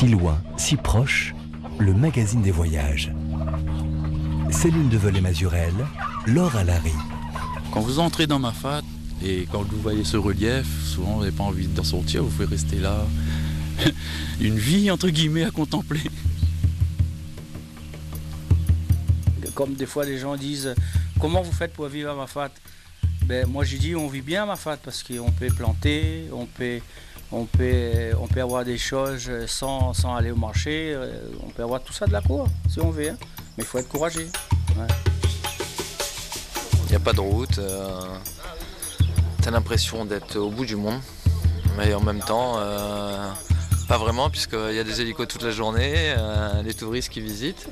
Si loin, si proche, le magazine des voyages. Céline Develay-Mazurel, Laure Alary. Quand vous entrez dans ma fat et quand vous voyez ce relief, souvent vous n'avez pas envie d'en sortir, vous pouvez rester là. Une vie entre guillemets à contempler. Comme des fois les gens disent comment vous faites pour vivre à Mafat ben, Moi j'ai dit on vit bien à Mafat parce qu'on peut planter, on peut, on, peut, on peut avoir des choses sans, sans aller au marché, euh, on peut avoir tout ça de la cour si on veut. hein. Mais il faut être courageux. Il n'y a pas de route. euh, T'as l'impression d'être au bout du monde. Mais en même temps, euh, pas vraiment, puisqu'il y a des hélicos toute la journée, euh, les touristes qui visitent.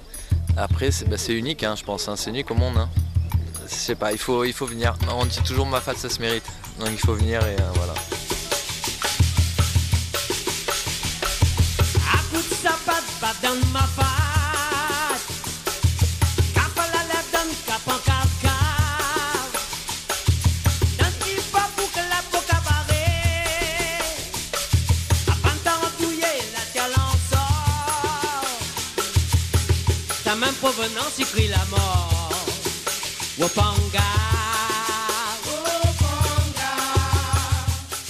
Après, c'est bah, unique, hein, je pense. hein, c'est unique au monde. hein. Je sais pas, il faut, il faut venir. On dit toujours ma fat, ça se mérite. Donc il faut venir et voilà.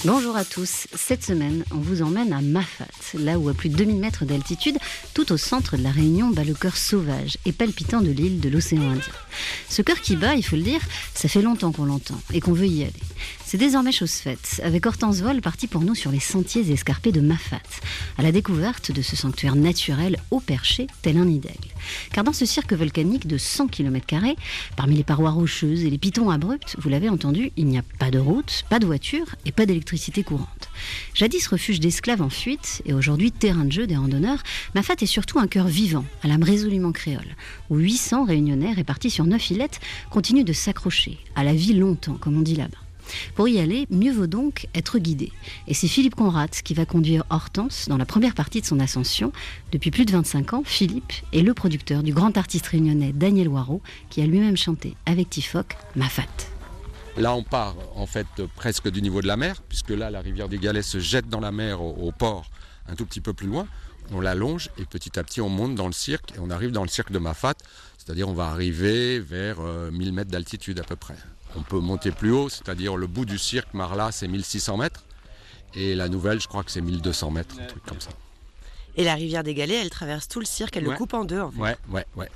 Bonjour à tous. Cette semaine, on vous emmène à Mafat, là où à plus de 2000 mètres d'altitude, tout au centre de la Réunion, bat le cœur sauvage et palpitant de l'île de l'océan Indien. Ce cœur qui bat, il faut le dire, ça fait longtemps qu'on l'entend et qu'on veut y aller. C'est désormais chose faite, avec Hortense Vol parti pour nous sur les sentiers escarpés de Mafat, à la découverte de ce sanctuaire naturel haut perché, tel un nid d'aigle. Car dans ce cirque volcanique de 100 km, parmi les parois rocheuses et les pitons abrupts, vous l'avez entendu, il n'y a pas de route, pas de voiture et pas d'électricité courante. Jadis refuge d'esclaves en fuite et aujourd'hui terrain de jeu des randonneurs, Mafat est surtout un cœur vivant, à l'âme résolument créole, où 800 réunionnais répartis sur 9 îlettes continuent de s'accrocher à la vie longtemps, comme on dit là-bas. Pour y aller, mieux vaut donc être guidé. Et c'est Philippe Conrad qui va conduire Hortense dans la première partie de son ascension. Depuis plus de 25 ans, Philippe est le producteur du grand artiste réunionnais Daniel Waro, qui a lui-même chanté avec Tifoc Mafat. Là, on part en fait presque du niveau de la mer, puisque là, la rivière des Galets se jette dans la mer au, port un tout petit peu plus loin. On l'allonge et petit à petit, on monte dans le cirque et on arrive dans le cirque de Mafat, c'est-à-dire on va arriver vers euh, 1000 mètres d'altitude à peu près. On peut monter plus haut, c'est-à-dire le bout du cirque Marla, c'est 1600 mètres. Et la nouvelle, je crois que c'est 1200 mètres, un truc comme ça. Et la rivière des Galets, elle traverse tout le cirque, elle le coupe en deux. En fait. Ouais, ouais, ouais.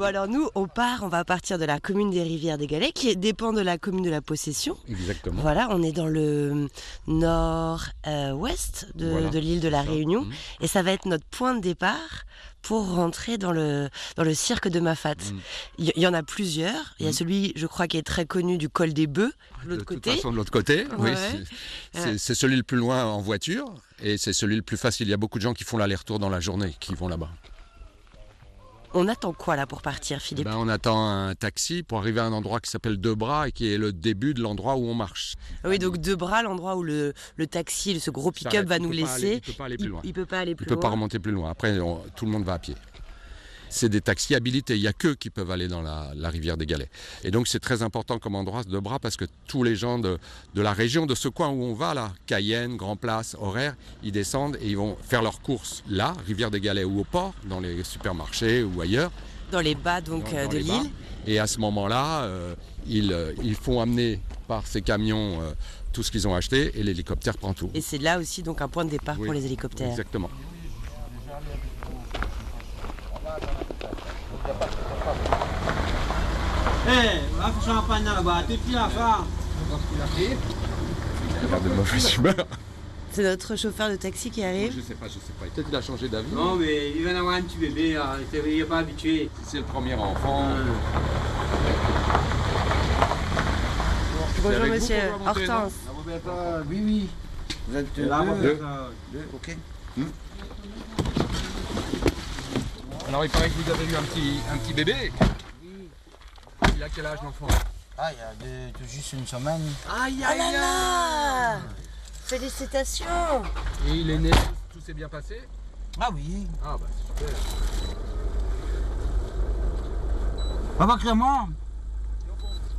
Bon alors nous, on part, on va partir de la commune des Rivières des Galets, qui dépend de la commune de la Possession. Exactement. Voilà, on est dans le nord-ouest de, Voilà, de l'île de la ça. Réunion, Mhm. et ça va être notre point de départ pour rentrer dans le, dans le cirque de Mafat. Mhm. Il y, en a plusieurs. Il y a Mhm. celui, je crois, qui est très connu du col des Bœufs, de l'autre côté. façon, de l'autre côté, oui, Ouais. c'est c'est celui le plus loin en voiture et c'est celui le plus facile. Il y a beaucoup de gens qui font l'aller-retour dans la journée, qui vont là-bas. On attend quoi là pour partir, Philippe Ben, on attend un taxi pour arriver à un endroit qui s'appelle Deux Bras et qui est le début de l'endroit où on marche. Oui, donc deux bras, l'endroit où le, le taxi, ce gros pick-up va nous aller- laisser. il peut pas aller plus Il- loin. Il peut pas aller Il plus peut pas remonter plus loin. Après, on- tout le monde va à pied. C'est des taxis habilités. Il n'y a qu'eux qui peuvent aller dans la, la rivière des Galets. Et donc, c'est très important comme endroit, Deux Bras, parce que tous les gens de, de la région, de ce coin où on va, là, Cayenne, Grand Place, Horaire, ils descendent et ils vont faire leurs courses là, rivière des Galets ou au port, dans les supermarchés ou ailleurs. Dans les bas donc dans- euh, dans de l'île. Et à ce moment-là, euh, ils, euh, ils font amener par ces camions euh, tout ce qu'ils ont acheté et l'hélicoptère prend tout. Et c'est là aussi donc un point de départ Oui, pour les hélicoptères. Exactement. Eh, champagne là-bas, t'es à faire. Humeur. C'est notre chauffeur de taxi qui arrive. Je sais pas, je sais pas. Peut-être qu'il a changé d'avis. Non, mais il vient d'avoir un petit bébé, là. il n'est pas habitué. C'est le premier enfant. Bonjour avec vous monsieur Hortense. Oui, oui. Vous êtes Et là, deux, deux. ok. Alors il paraît que vous avez eu un petit, un petit bébé. Il a quel âge l'enfant Ah, il y a de- juste une semaine. Aïe là là Félicitations Et il est né, tout s'est bien passé Ah oui. Ah bah super. Papa Clément,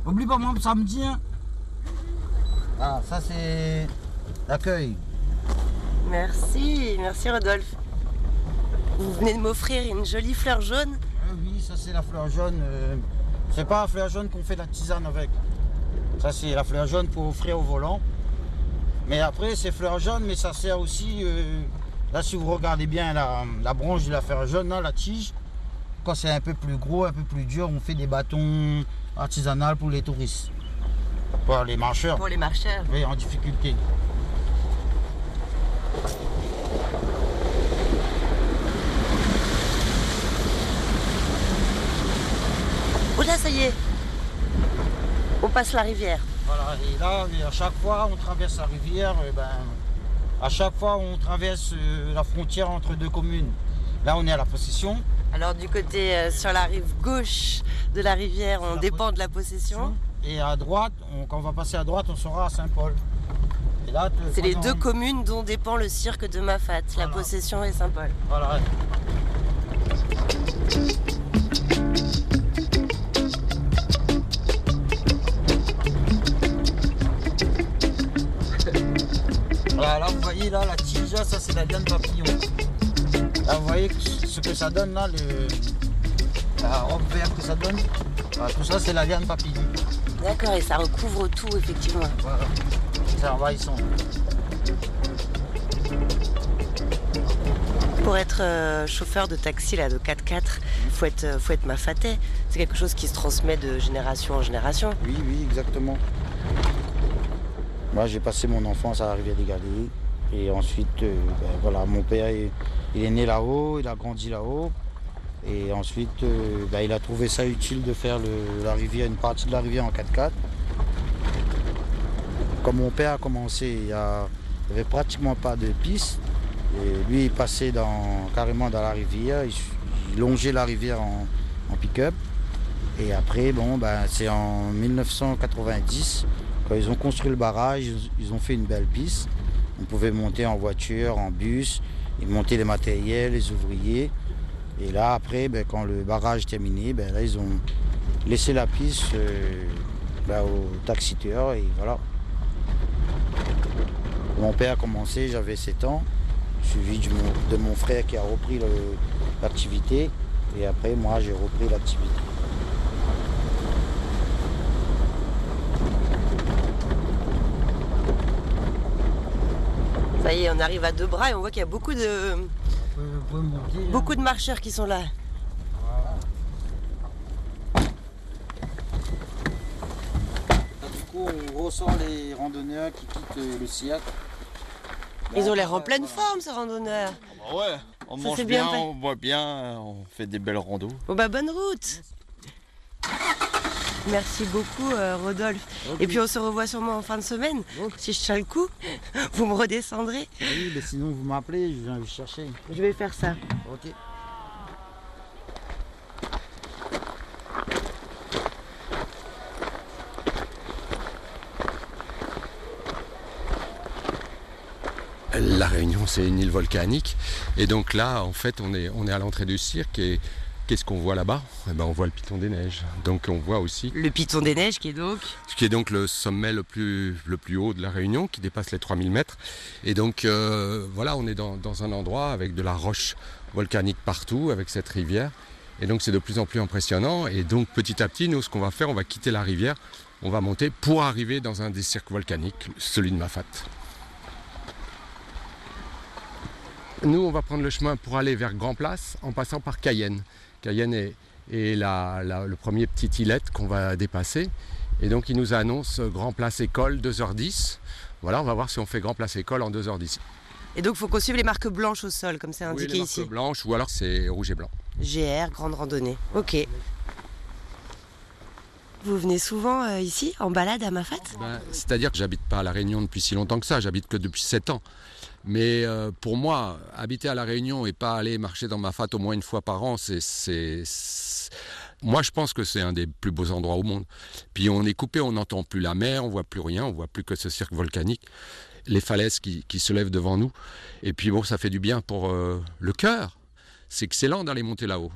oublie pas moi samedi. hein. Ah, ça c'est l'accueil. Merci, merci Rodolphe. Vous venez de m'offrir une jolie fleur jaune. Ah oui, ça c'est la fleur jaune. euh, c'est pas la fleur jaune qu'on fait la tisane avec. Ça c'est la fleur jaune pour offrir au volant. Mais après c'est fleur jaune, mais ça sert aussi. euh, là si vous regardez bien la, la branche de la fleur jaune, là, la tige, quand c'est un peu plus gros, un peu plus dur, on fait des bâtons artisanaux pour les touristes. Pour les marcheurs. Pour les marcheurs. Oui, en difficulté. Oh là, ça y est. On passe la rivière. Voilà, et là, à chaque fois, on traverse la rivière, eh ben, à chaque fois, on traverse euh, la frontière entre deux communes. Là, on est à la possession. Alors du côté euh, sur la rive gauche de la rivière, on dépend de la possession. Et à droite, on- quand on va passer à droite, on sera à Saint-Paul. Et C'est les deux communes dont dépend le cirque de Mafat, la possession et Saint-Paul. Voilà. Voyez, là, la tige, ça, c'est la liane papillon. Là, vous voyez ce que ça donne, là, le, la robe verte que ça donne. Voilà, tout ça, c'est la liane papillon. D'accord, et ça recouvre tout, effectivement. Voilà. C'est envahissant. Pour être euh, chauffeur de taxi là, de 4x4, faut être, euh, faut être mafatais. C'est quelque chose qui se transmet de génération en génération. Oui, oui, exactement. Moi, j'ai passé mon enfance à la rivière des Galets. Et ensuite, euh, ben, voilà, mon père, il, est né là-haut, il a grandi là-haut. Et ensuite, euh, ben, il a trouvé ça utile de faire la rivière, une partie de la rivière en 4x4. Comme mon père a commencé, il n'y avait pratiquement pas de piste. Lui, il passait dans, carrément dans la rivière, il, longeait la rivière en, pick-up. Et après, bon, ben, c'est en 1990, quand ils ont construit le barrage, ils ont fait une belle piste. On pouvait monter en voiture, en bus, et monter les matériels, les ouvriers. Et là, après, ben, quand le barrage est terminé, ben, là, ils ont laissé la piste euh, ben, aux taxiteurs, et voilà. Mon père a commencé, j'avais 7 ans, suivi de mon frère qui a repris l'activité. Et après, moi, j'ai repris l'activité. Ça y est, on arrive à deux bras et on voit qu'il y a beaucoup de, beaucoup de marcheurs qui sont là. Du coup, on ressent les randonneurs qui quittent euh, le cirque. Ils ont l'air en pleine forme, ces randonneurs. Bah ouais, on Ça mange bien on boit bien, on fait des belles randos. Bon bah bonne route Merci beaucoup euh, Rodolphe. Et puis on se revoit sûrement en fin de semaine. Si je tiens le coup, vous me redescendrez. Oui, mais sinon vous m'appelez, je viens vous chercher. Je vais faire ça. Ok. La Réunion, c'est une île volcanique. Et donc là, en fait, on est, on est à l'entrée du cirque. Et qu'est-ce qu'on voit là-bas? Eh ben, On voit le Piton des Neiges. Donc on voit aussi Le Piton des Neiges qui est donc ce qui est donc le sommet le plus, le plus haut de la Réunion, qui dépasse les 3000 mètres. Et donc euh, voilà, on est dans, dans un endroit avec de la roche volcanique partout, avec cette rivière. Et donc c'est de plus en plus impressionnant. Et donc petit à petit, nous, ce qu'on va faire, on va quitter la rivière, on va monter pour arriver dans un des cirques volcaniques, celui de Mafat. Nous, on va prendre le chemin pour aller vers Grand Place en passant par Cayenne. Cayenne est, est la- la- le premier petit îlette qu'on va dépasser. Et donc, il nous annonce Grand Place École, 2h10. Voilà, on va voir si on fait Grand Place École en 2h10. Et donc faut qu'on suive les marques blanches au sol, comme c'est Oui, indiqué les marques ici. blanches ou alors c'est rouge et blanc. GR, grande randonnée. Ok. Vous venez souvent euh, ici, en balade à Mafat Ben, C'est-à-dire que j'habite pas à La Réunion depuis si longtemps que ça, j'habite que depuis 7 ans. Mais euh, pour moi, habiter à La Réunion et pas aller marcher dans ma fat au moins une fois par an, c'est. Moi, je pense que c'est un des plus beaux endroits au monde. Puis on est coupé, on n'entend plus la mer, on voit plus rien, on voit plus que ce cirque volcanique, les falaises qui, qui se lèvent devant nous. Et puis bon, ça fait du bien pour euh, le cœur. C'est excellent d'aller monter là-haut.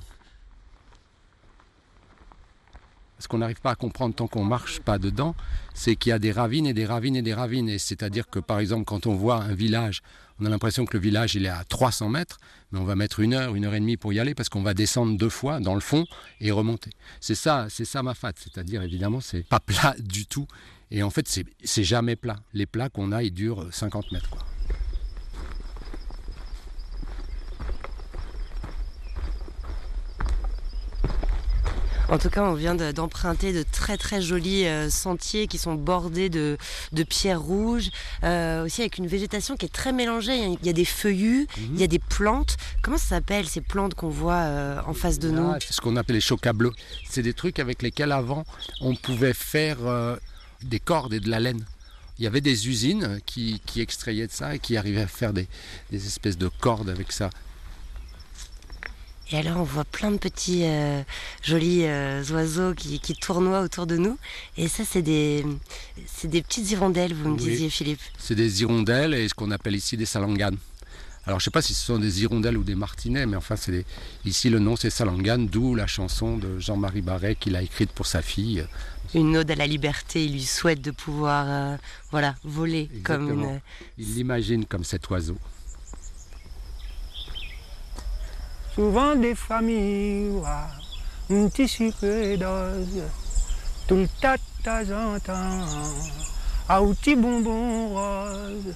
Ce qu'on n'arrive pas à comprendre tant qu'on marche pas dedans, c'est qu'il y a des ravines et des ravines et des ravines. Et c'est-à-dire que par exemple, quand on voit un village, on a l'impression que le village il est à 300 mètres, mais on va mettre une heure, une heure et demie pour y aller parce qu'on va descendre deux fois dans le fond et remonter. C'est ça, c'est ça ma fat. C'est-à-dire évidemment, c'est pas plat du tout. Et en fait, c'est jamais plat. Les plats qu'on a, ils durent 50 mètres. En tout cas, on vient d'emprunter de, très très jolis euh, sentiers qui sont bordés de, pierres rouges, euh, aussi avec une végétation qui est très mélangée. Il y a, des feuillus, mhm. il y a des plantes. Comment ça s'appelle ces plantes qu'on voit euh, en face de nous C'est ce qu'on appelle les choca bleus. C'est des trucs avec lesquels avant on pouvait faire des cordes et de la laine. Il y avait des usines qui, extrayaient de ça et qui arrivaient à faire des espèces de cordes avec ça. Et alors on voit plein de petits euh, jolis euh, oiseaux qui, qui, tournoient autour de nous. Et ça c'est des, c'est des petites hirondelles, vous me disiez Philippe. C'est des hirondelles et ce qu'on appelle ici des salanganes. Alors je ne sais pas si ce sont des hirondelles ou des martinets, mais enfin c'est ici le nom c'est salanganes, d'où la chanson de Jean-Marie Barret qu'il a écrite pour sa fille. Une ode à la liberté, il lui souhaite de pouvoir euh, voilà, voler comme une... Il l'imagine comme cet oiseau. Souvent des familles, un petit sucre d'ose, tout le tas de temps en temps, à bonbon rose.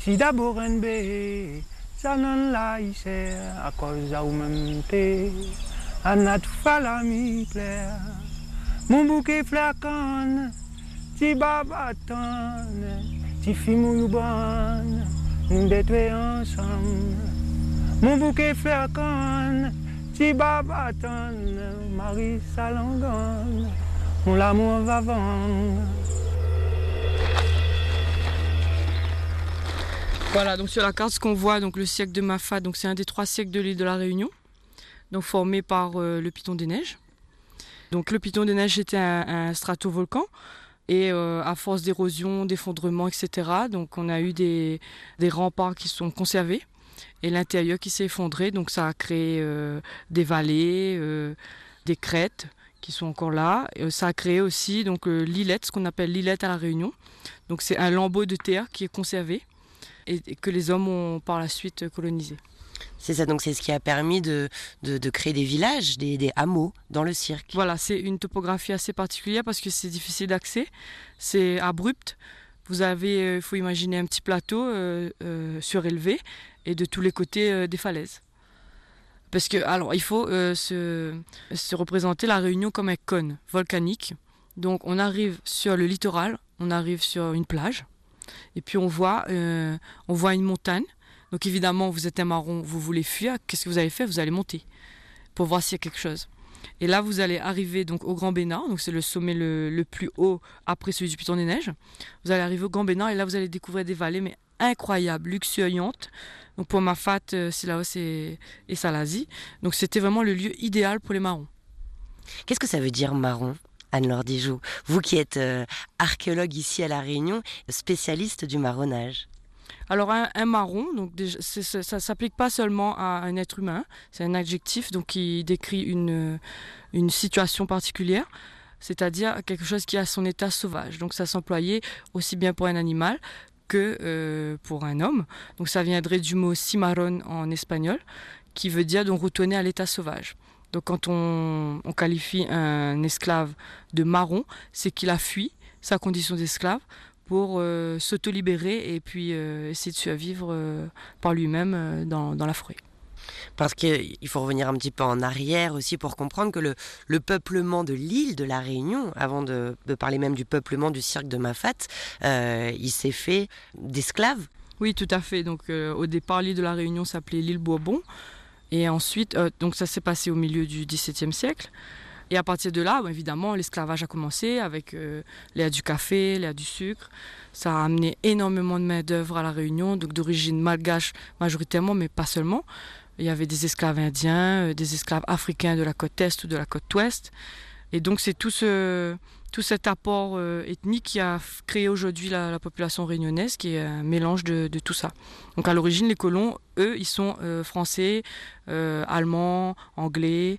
Si d'abord un bébé, ça n'en l'a à cause à même à notre falami plaire. Mon bouquet flacon, ti babaton, ti fimouille bonne, nous détruire ensemble. Mon bouquet flacon, ti babaton, Marie Salangon, mon l'amour va vendre. Voilà, donc sur la carte, ce qu'on voit, donc le siècle de Mafat, donc c'est un des trois siècles de l'île de la Réunion, donc formé par euh, le Piton des Neiges. Donc le Piton des Neiges était un, stratovolcan et euh, à force d'érosion, d'effondrement, etc. Donc on a eu des remparts qui sont conservés et l'intérieur qui s'est effondré. Donc ça a créé euh, des vallées, euh, des crêtes qui sont encore là. Et ça a créé aussi donc l'îlette, ce qu'on appelle l'îlette à la Réunion. Donc c'est un lambeau de terre qui est conservé et, que les hommes ont par la suite colonisé. C'est ça, donc c'est ce qui a permis de, de, créer des villages, des, des, hameaux dans le cirque. Voilà, c'est une topographie assez particulière parce que c'est difficile d'accès, c'est abrupt. Vous avez, il faut imaginer un petit plateau surélevé et de tous les côtés euh, des falaises. Parce que, alors, il faut euh, se, se, représenter la Réunion comme un cône volcanique. Donc, on arrive sur le littoral, on arrive sur une plage, et puis on voit, euh, on voit une montagne. Donc, évidemment, vous êtes un marron, vous voulez fuir. Qu'est-ce que vous allez faire? Vous allez monter pour voir s'il y a quelque chose. Et là, vous allez arriver donc au Grand Bénard, donc c'est le sommet le, plus haut après celui du Piton des Neiges. Vous allez arriver au Grand Bénard et là, vous allez découvrir des vallées mais incroyables, luxuriantes, donc pour ma fat, euh, là et, et Salazie. Donc c'était vraiment le lieu idéal pour les marrons. Qu'est-ce que ça veut dire marron Anne-Laure Dijoux, vous qui êtes euh, archéologue ici à La Réunion, spécialiste du marronnage. Alors un, marron, donc ça, ne s'applique pas seulement à un être humain, c'est un adjectif donc qui décrit une, une situation particulière, c'est-à-dire quelque chose qui a son état sauvage. Donc ça s'employait aussi bien pour un animal que euh, pour un homme. Donc ça viendrait du mot cimarron en espagnol, qui veut dire donc retourner à l'état sauvage. Donc quand on, qualifie un esclave de marron, c'est qu'il a fui sa condition d'esclave pour euh, s'auto-libérer et puis euh, essayer de survivre par lui-même dans, dans la forêt. Parce qu'il faut revenir un petit peu en arrière aussi pour comprendre que le, peuplement de l'île de la Réunion, avant de, parler même du peuplement du cirque de Mafat, euh, il s'est fait d'esclaves. Oui, tout à fait. Donc euh, au départ, l'île de la Réunion s'appelait l'île Bourbon. Et ensuite, euh, donc ça s'est passé au milieu du XVIIe siècle. Et à partir de là, évidemment, l'esclavage a commencé avec l'air du café, l'air du sucre. Ça a amené énormément de main-d'œuvre à la Réunion, donc d'origine malgache majoritairement, mais pas seulement. Il y avait des esclaves indiens, euh, des esclaves africains de la côte est ou de la côte ouest. Et donc c'est tout, ce, tout cet apport euh, ethnique qui a créé aujourd'hui la, population réunionnaise, qui est un mélange de, tout ça. Donc à l'origine, les colons, eux, ils sont euh, français, allemands, anglais,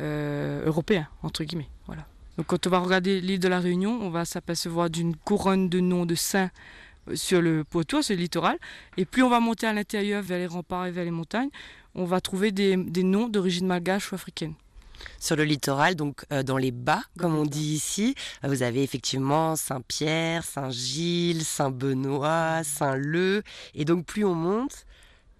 européens, entre guillemets. Voilà. Donc quand on va regarder l'île de la Réunion, on va s'apercevoir d'une couronne de noms de saints euh, sur le poteau, sur le littoral. Et plus on va monter à l'intérieur vers les remparts et vers les montagnes, on va trouver des, des noms d'origine malgache ou africaine. Sur le littoral, donc euh, dans les bas, comme on dit ici, euh, vous avez effectivement Saint-Pierre, Saint-Gilles, Saint-Benoît, Saint-Leu. Et donc plus on monte,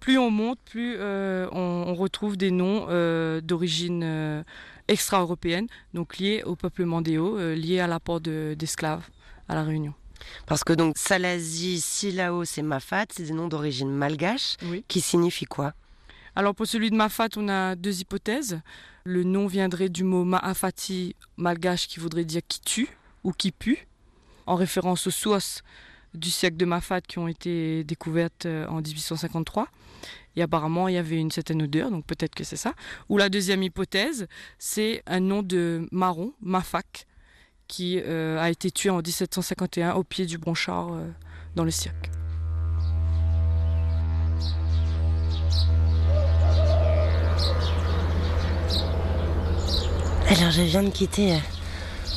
plus on monte, plus euh, on, on retrouve des noms euh, d'origine euh, extra-européenne, donc liés au peuple mandéo, euh, liés à l'apport de- d'esclaves à la Réunion. parce que donc Salazi, Silao, c'est Mafat, c'est des noms d'origine malgache, Oui. qui signifient quoi? Alors pour celui de Mafat, on a deux hypothèses. Le nom viendrait du mot Maafati malgache qui voudrait dire qui tue ou qui pue, en référence aux sources du siècle de Mafat qui ont été découvertes euh, en 1853. Et apparemment, il y avait une certaine odeur, donc peut-être que c'est ça. Ou la deuxième hypothèse, c'est un nom de marron, Mafak, qui euh, a été tué en 1751 au pied du Bronchard euh, dans le cirque. Alors je viens de quitter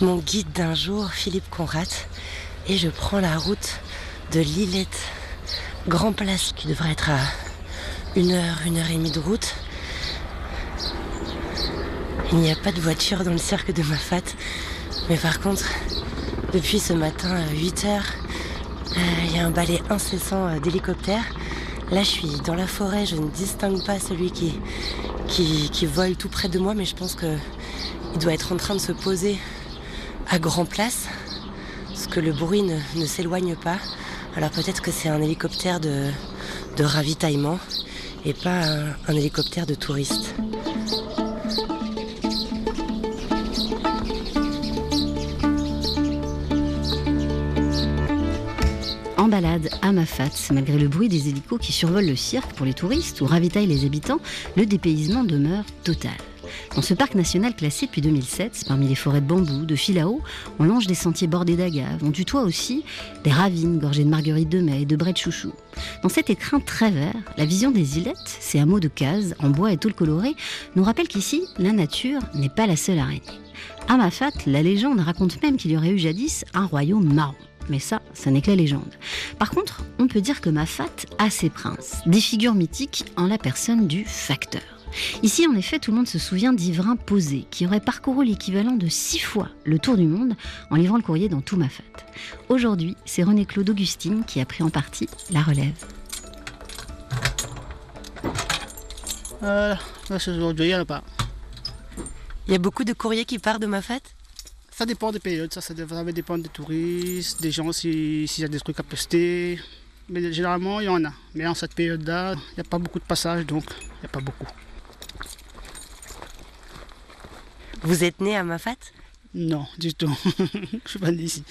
mon guide d'un jour, Philippe Conrad, et je prends la route de Lillette, Grand Place, qui devrait être à une heure, une heure et demie de route. Il n'y a pas de voiture dans le cirque de Mafat, mais par contre, depuis ce matin à 8 heures, euh, il y a un balai incessant euh, d'hélicoptères. Là, je suis dans la forêt, je ne distingue pas celui qui, qui, qui vole tout près de moi, mais je pense que il doit être en train de se poser à grand place, parce que le bruit ne, ne s'éloigne pas. Alors peut-être que c'est un hélicoptère de, ravitaillement et pas un, un hélicoptère de touristes. En balade à Mafat, malgré le bruit des hélicos qui survolent le cirque pour les touristes ou ravitaillent les habitants, le dépaysement demeure total. Dans ce parc national classé depuis 2007, parmi les forêts de bambou, de fil à eau, on longe des sentiers bordés d'agaves, on tutoie aussi des ravines gorgées de marguerite de mai et de brais de chouchou. Dans cet écrin très vert, la vision des îlettes, ces hameaux de cases, en bois et tout coloré, nous rappelle qu'ici, la nature n'est pas la seule araignée. À Mafat, la légende raconte même qu'il y aurait eu jadis un royaume marron. Mais ça, ça n'est que la légende. Par contre, on peut dire que Mafat a ses princes, des figures mythiques en la personne du facteur. Ici, en effet, tout le monde se souvient d'Ivrain Posé, qui aurait parcouru l'équivalent de six fois le tour du monde en livrant le courrier dans tout Mafat. Aujourd'hui, c'est René-Claude Augustine qui a pris en partie la relève. Euh, là, c'est aujourd'hui, il n'y en a pas. Il y a beaucoup de courriers qui partent de Mafat Ça dépend des périodes, ça, ça va dépendre des touristes, des gens si- s'il y a des trucs à poster. Mais généralement, il y en a. Mais en cette période-là, il n'y a pas beaucoup de passages, donc il n'y a pas beaucoup. Vous êtes né à Mafat Non, du tout. je ne suis pas né ici.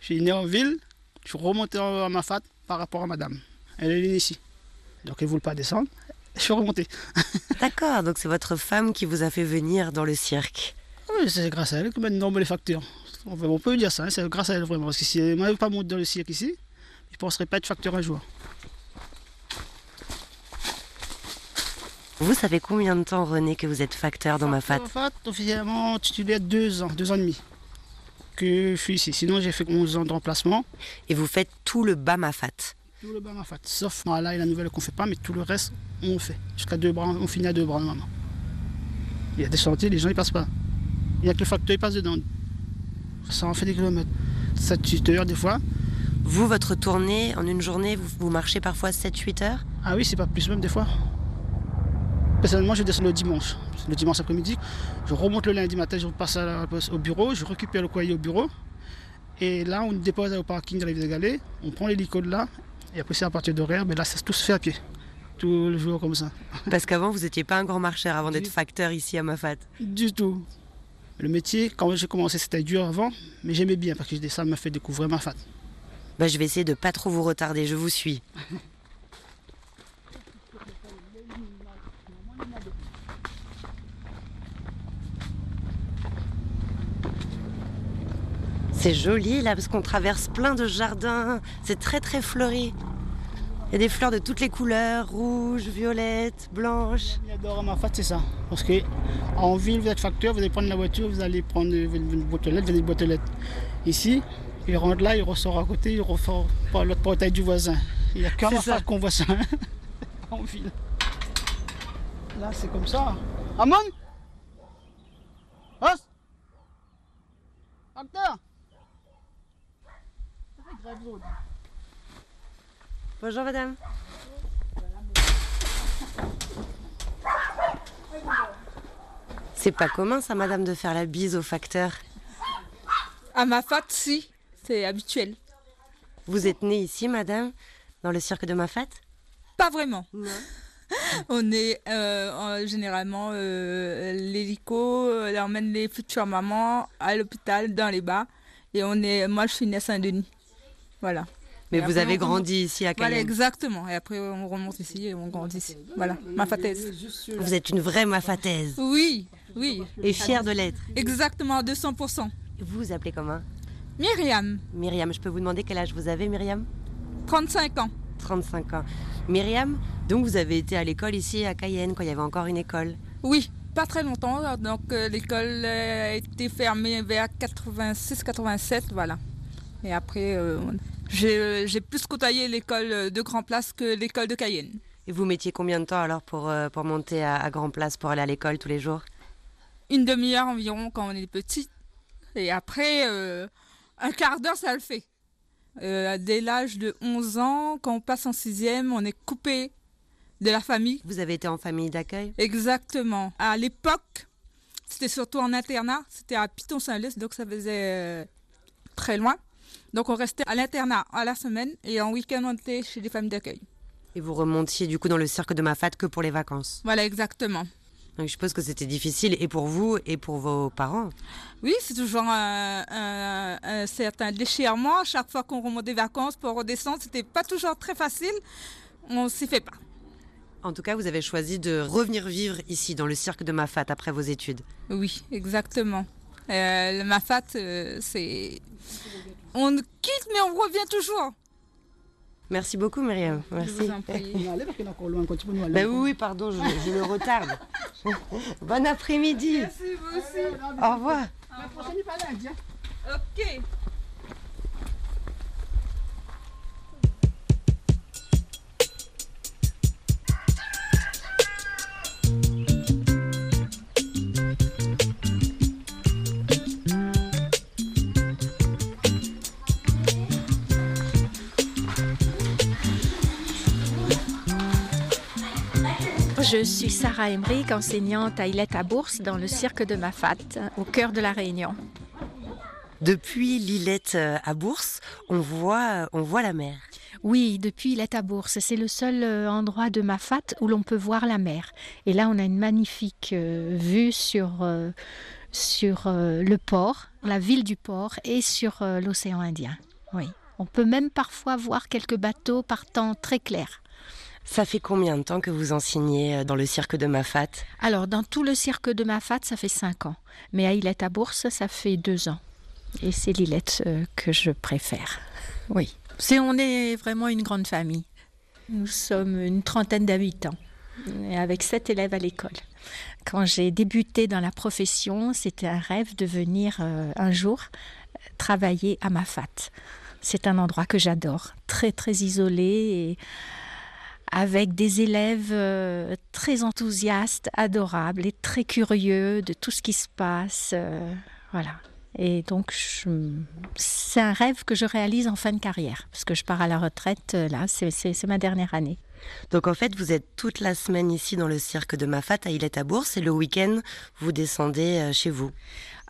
Je suis né en ville, je suis remonté à Mafat par rapport à madame. Elle est née ici. Donc elle ne voulait pas descendre. Je suis remonté. D'accord, donc c'est votre femme qui vous a fait venir dans le cirque. Oui, c'est grâce à elle que maintenant on les facteurs. On peut, dire ça, hein, c'est grâce à elle vraiment. Parce que si elle n'avait pas monté dans le cirque ici, je ne penserais pas être facteur un jour. Vous, fait combien de temps, René, que vous êtes facteur dans Mafat En fait, officiellement titulaire deux ans, deux ans et demi que je suis ici. Sinon, j'ai fait 11 ans de remplacement. Et vous faites tout le bas Mafat Tout le bas m'a fait. Sauf là et la nouvelle qu'on fait pas, mais tout le reste, on le fait. Jusqu'à deux bras, on finit à deux bras normalement. Il y a des sentiers, les gens ils passent pas. Il n'y a que le facteur, il passe dedans. Ça en fait des kilomètres. 7-8 heures des fois. Vous, votre tournée, en une journée, vous, vous marchez parfois 7-8 heures? Ah oui, c'est pas plus même des fois. Personnellement, je descends le dimanche. Le dimanche après-midi, je remonte le lundi matin, je repasse à la poste au bureau, je récupère le courrier au bureau. Et là, on dépose au parking de la ville de Galais, on prend l'hélico de là, et après c'est à partir d'horaire, mais là, ça tout se fait à pied. Tout le jour comme ça. Parce qu'avant, vous n'étiez pas un grand marcheur avant d'être facteur ici à Mafat. Du tout. Le métier, quand j'ai commencé, c'était dur avant, mais j'aimais bien parce que ça m'a fait découvrir ma fat. Bah, je vais essayer de pas trop vous retarder, je vous suis. C'est joli là parce qu'on traverse plein de jardins, c'est très très fleuri. Il y a des fleurs de toutes les couleurs, rouges, violettes, blanches. J'adore à ma fête, c'est ça. Parce que en ville, vous êtes facteur, vous allez prendre la voiture, vous allez prendre une boîte aux lettres, vous avez une boîte aux lettres. Ici, il rentre là, il ressort à côté, il ressort par l'autre portail du voisin. Il n'y a qu'à ma qu'on voit ça en ville. Là, c'est comme ça. Amon Os Facteur Bonjour madame. C'est pas commun ça madame de faire la bise au facteur. À ma fat, si, c'est habituel. Vous êtes née ici madame Dans le cirque de Mafat Pas vraiment. On est euh, en- généralement euh, l'hélico, elle emmène les futures mamans à l'hôpital dans les bas. Et on est, moi je suis née à Saint-Denis. Voilà. Mais Et vous après, avez on grandi ici à Voilà, Cayenne. exactement. Et après on remonte ici et on grandit ici. Voilà, ma fataise. Vous êtes une vraie mafataise. Oui, oui. Et fière de l'être. Exactement, à 200%. Vous vous appelez comment? Myriam, Myriam, je peux vous demander quel âge vous avez Myriam? 35 ans. 35 ans. Myriam, donc vous avez été à l'école ici à Cayenne quand il y avait encore une école? Oui, pas très longtemps. Donc euh, l'école euh, a été fermée vers 86-87, voilà. Et après, euh, j'ai euh, j'ai plus côtoyé l'école de Grand Place que l'école de Cayenne. Et vous mettiez combien de temps alors pour, euh, pour monter à, à Grand Place pour aller à l'école tous les jours? Une demi-heure environ quand on est petit. Et après, euh, un quart d'heure, ça le fait. Euh, dès l'âge de 11 ans, quand on passe en sixième, on est coupé de la famille. Vous avez été en famille d'accueil? Exactement. À l'époque, c'était surtout en internat. C'était à Piton-Saint-Lys, donc ça faisait très loin. Donc on restait à l'internat à la semaine et en week-end on était chez des familles d'accueil. Et vous remontiez du coup dans le cirque de Mafat que pour les vacances. Voilà, exactement. Donc je suppose que c'était difficile et pour vous et pour vos parents. Oui, c'est toujours un, un- un certain déchirement. Chaque fois qu'on remonte des vacances pour redescendre, c'était pas toujours très facile. On s'y fait pas. En tout cas, vous avez choisi de revenir vivre ici dans le cirque de Mafat après vos études. Oui, exactement. Euh, le Mafat, euh, c'est. On quitte, mais on revient toujours. Merci beaucoup Myriam. Merci. Ben oui, oui, pardon, je, je le retarde. bon après-midi. Merci, vous aussi. Au revoir. La prochaine, parle indien. Ok. Je suis Sarah Emmerich, enseignante à Ilette à Bourse dans le cirque de Mafat, au cœur de la Réunion. Depuis Lillette euh, à Bourse, on voit, on voit la mer. Oui, depuis Ilette à Bourse, c'est le seul euh, endroit de Mafat où l'on peut voir la mer. Et là, on a une magnifique euh, vue sur, euh, sur euh, le port, la ville du port et sur euh, l'océan Indien. Oui. On peut même parfois voir quelques bateaux partant très clairs. Ça fait combien de temps que vous enseignez euh, dans le cirque de Mafat Alors, dans tout le cirque de Mafat, ça fait cinq ans. Mais à Ilette à Bourse, ça fait deux ans. Et c'est Lilette euh, que je préfère. Oui. C'est, on est vraiment une grande famille. Nous sommes une trentaine d'habitants, et avec sept élèves à l'école. Quand j'ai débuté dans la profession, c'était un rêve de venir euh, un jour travailler à Mafat. C'est un endroit que j'adore, très très isolé et avec des élèves euh, très enthousiastes, adorables et très curieux de tout ce qui se passe. euh, voilà. Et donc, c'est un rêve que je réalise en fin de carrière, parce que je pars à la retraite, euh, là, c'est- ma dernière année. Donc en fait, vous êtes toute la semaine ici dans le cirque de Mafat à à Bourse et le week-end, vous descendez chez vous.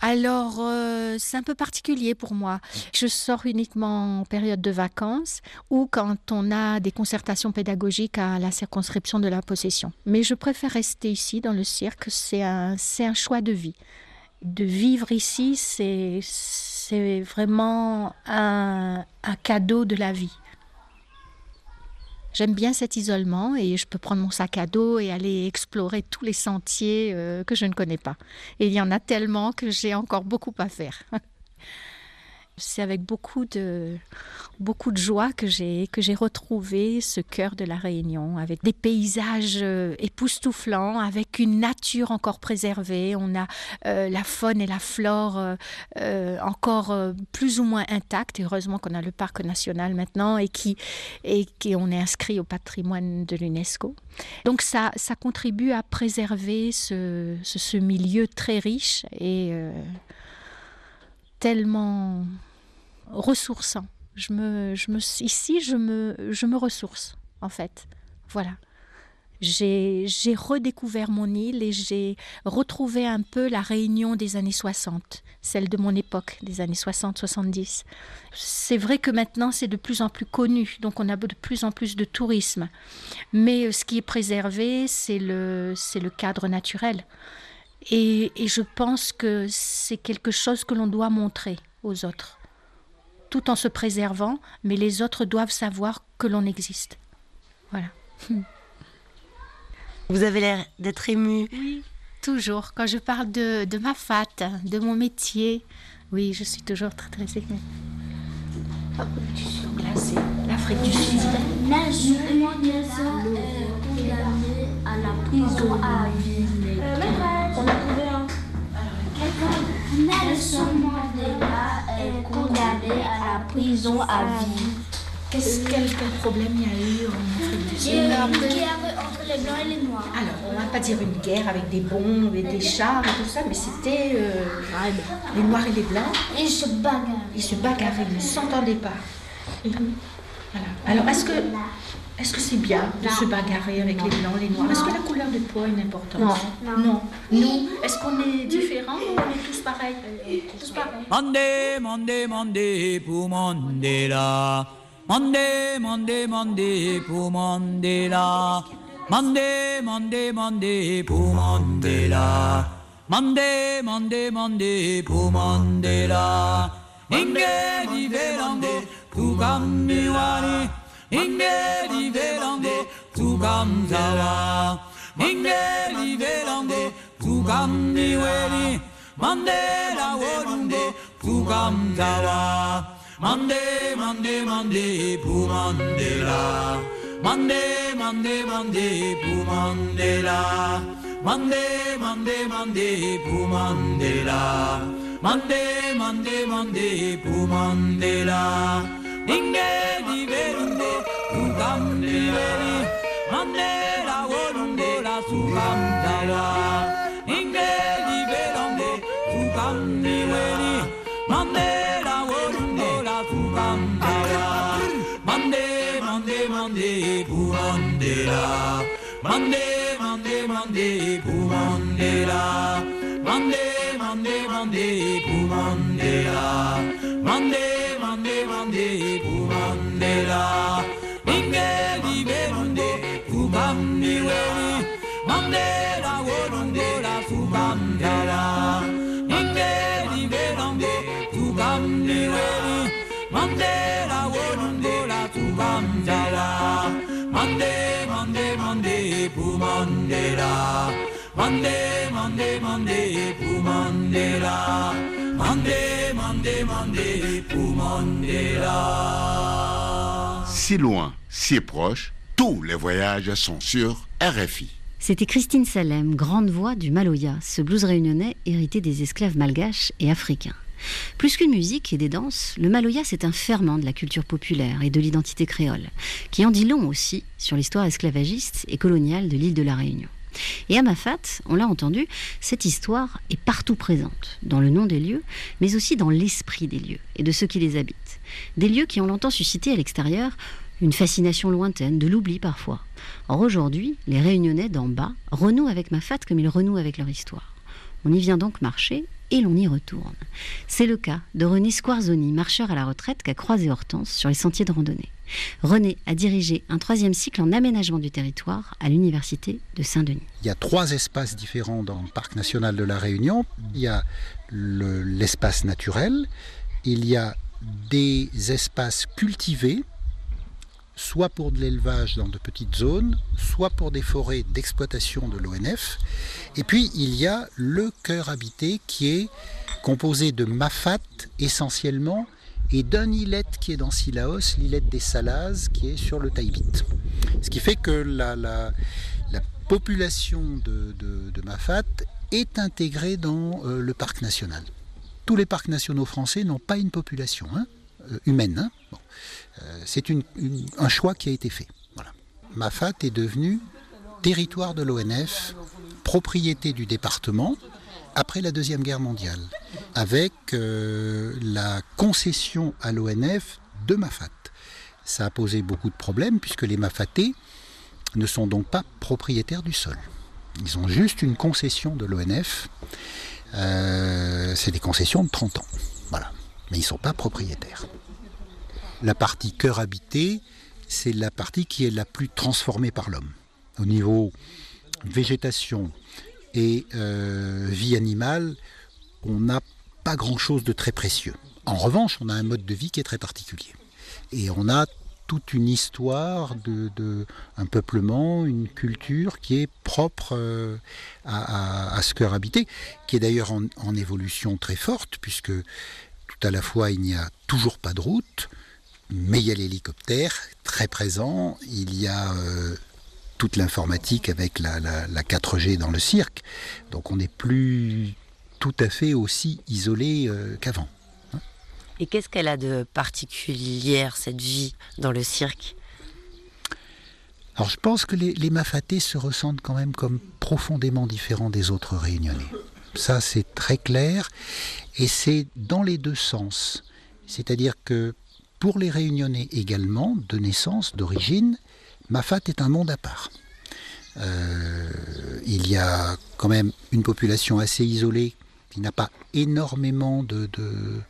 Alors, euh, c'est un peu particulier pour moi. Je sors uniquement en période de vacances ou quand on a des concertations pédagogiques à la circonscription de la possession. Mais je préfère rester ici dans le cirque, c'est un, choix de vie. De vivre ici, c'est, vraiment un cadeau de la vie. J'aime bien cet isolement et je peux prendre mon sac à dos et aller explorer tous les sentiers euh, que je ne connais pas. Et il y en a tellement que j'ai encore beaucoup à faire. C'est avec beaucoup de, beaucoup de joie que j'ai, que j'ai retrouvé ce cœur de la Réunion, avec des paysages euh, époustouflants, avec une nature encore préservée. On a euh, la faune et la flore euh, encore plus ou moins intactes. Heureusement qu'on a le parc national maintenant et qui, et qui est inscrit au patrimoine de l'UNESCO. Donc ça, ça contribue à préserver ce, ce, ce milieu très riche et tellement ressourçant. Je me, je me, ici, je me, je me ressource, en fait. Voilà. J'ai redécouvert mon île et j'ai retrouvé un peu la réunion des années 60, celle de mon époque, des années 60-70. C'est vrai que maintenant, c'est de plus en plus connu, donc on a de plus en plus de tourisme. Mais euh, ce qui est préservé, c'est le, c'est le cadre naturel. Et, et je pense que c'est quelque chose que l'on doit montrer aux autres, tout en se préservant, mais les autres doivent savoir que l'on existe. Voilà. Vous avez l'air d'être ému. Oui, toujours. Quand je parle de, de ma fat, de mon métier, oui, je suis toujours très très émue. Glacé, l'Afrique du Sud. Mandela est condamné à la prison à vie. Nelson Mandela est condamné à la prison à vie. Qu'est-ce quel, problème il y a eu en Afrique du Il y a eu une guerre entre les blancs et les noirs. Alors, on va pas dire une guerre avec des bombes et des chars et tout ça, mais c'était euh, les noirs et les blancs. Ils se bagarrent. Ils se bagarraient, ils ne s'entendaient pas. Voilà. Alors, est-ce que est-ce que c'est bien de se bagarrer avec les blancs, les noirs? Est-ce que la couleur de peau a une importance? Non. Non. Nous, est-ce qu'on est différents ou on est tous pareils? Tous pareils. Monday, Monday, Monday pour Mandela. Monday, Monday, Monday pour Mandela. Monday, Monday, Monday pour Mandela. Monday, Monday, Monday pour Mandela. Inge di velango, tu kambiwani. Inge di velango, tu kamzawa. Inge di velango, tu kambiweni. Mandela wolungo, tu kamzawa. Monday, Monday, Monday pour Mandela. Monday, Monday, Monday pour Mandela. Monday, Monday, Monday pour Mandela. Monday, Monday, Monday pour Mandela. Inge di verungo, gamberi Mandela gorungo la zu gamdala Ingeri berande zu gamberi Mandela gorungo la zu gamdala Mande, mande, mande, ipu mandela Mande, mande, mande, ipu mandela Mande, mande, mande, ipu Mande, mande, mande, ipu Si loin, si proche, tous les voyages sont sur RFI. C'était Christine Salem, grande voix du Maloya, ce blues réunionnais hérité des esclaves malgaches et africains. Plus qu'une musique et des danses, le Maloya c'est un ferment de la culture populaire et de l'identité créole, qui en dit long aussi sur l'histoire esclavagiste et coloniale de l'île de la Réunion. Et à Mafat, on l'a entendu, cette histoire est partout présente, dans le nom des lieux, mais aussi dans l'esprit des lieux et de ceux qui les habitent. Des lieux qui ont longtemps suscité à l'extérieur une fascination lointaine, de l'oubli parfois. Or aujourd'hui, les Réunionnais d'en bas renouent avec Mafat comme ils renouent avec leur histoire. On y vient donc marcher et l'on y retourne. C'est le cas de René Squarzoni, marcheur à la retraite qu'a croisé Hortense sur les sentiers de randonnée. René a dirigé un troisième cycle en aménagement du territoire à l'université de Saint-Denis. Il y a trois espaces différents dans le parc national de la Réunion. Il y a le- l'espace naturel, il y a des espaces cultivés, soit pour de l'élevage dans de petites zones, soit pour des forêts d'exploitation de l'ONF. Et puis il y a le cœur habité qui est composé de mafat essentiellement, et d'un îlette qui est dans Silaos, l'îlette des Salazes, qui est sur le Taïbit. Ce qui fait que la, la, la population de, Mafat est intégrée dans euh, le parc national. Tous les parcs nationaux français n'ont pas une population hein, euh, humaine. Hein. Euh, C'est un choix qui a été fait. Mafat est devenu territoire de l'ONF, propriété du département, après la Deuxième Guerre mondiale, avec euh, la concession à l'ONF de Mafat. Ça a posé beaucoup de problèmes puisque les Mafatés ne sont donc pas propriétaires du sol. Ils ont juste une concession de l'ONF. Euh, C'est des concessions de 30 ans. Mais ils ne sont pas propriétaires. La partie cœur habité, c'est la partie qui est la plus transformée par l'homme. Au niveau végétation, et euh, vie animale, on n'a pas grand-chose de très précieux. En revanche, on a un mode de vie qui est très particulier. Et on a toute une histoire de, un peuplement, une culture qui est propre euh, à, ce cœur habité, qui est d'ailleurs en, en, évolution très forte, puisque tout à la fois il n'y a toujours pas de route, mais il y a l'hélicoptère très présent, il y a euh, toute l'informatique avec la, la, la, 4G dans le cirque. Donc on n'est plus tout à fait aussi isolé euh, qu'avant. Et qu'est-ce qu'elle a de particulière, cette vie dans le cirque? Alors je pense que les, les Mafatés se ressentent quand même comme profondément différents des autres réunionnais. Ça c'est très clair et c'est dans les deux sens. C'est-à-dire que pour les réunionnais également, de naissance, d'origine, Mafat est un monde à part. Euh, il y a quand même une population assez isolée qui n'a pas énormément de, de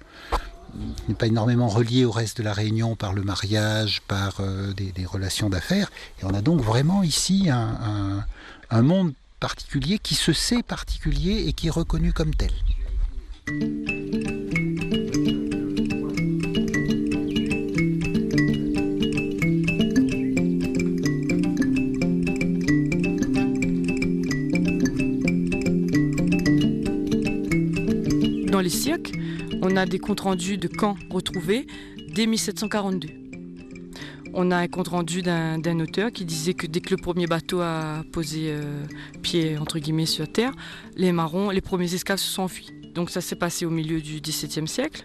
n'est pas énormément reliée au reste de la Réunion par le mariage, par euh, des, relations d'affaires. Et on a donc vraiment ici un, monde particulier qui se sait particulier et qui est reconnu comme tel. Les cirques, on a des comptes rendus de camps retrouvés dès 1742. On a un compte rendu d'un auteur qui disait que dès que le premier bateau a posé euh, pied entre guillemets sur terre, les marrons, les premiers esclaves se sont enfuis. Donc ça s'est passé au milieu du XVIIe siècle.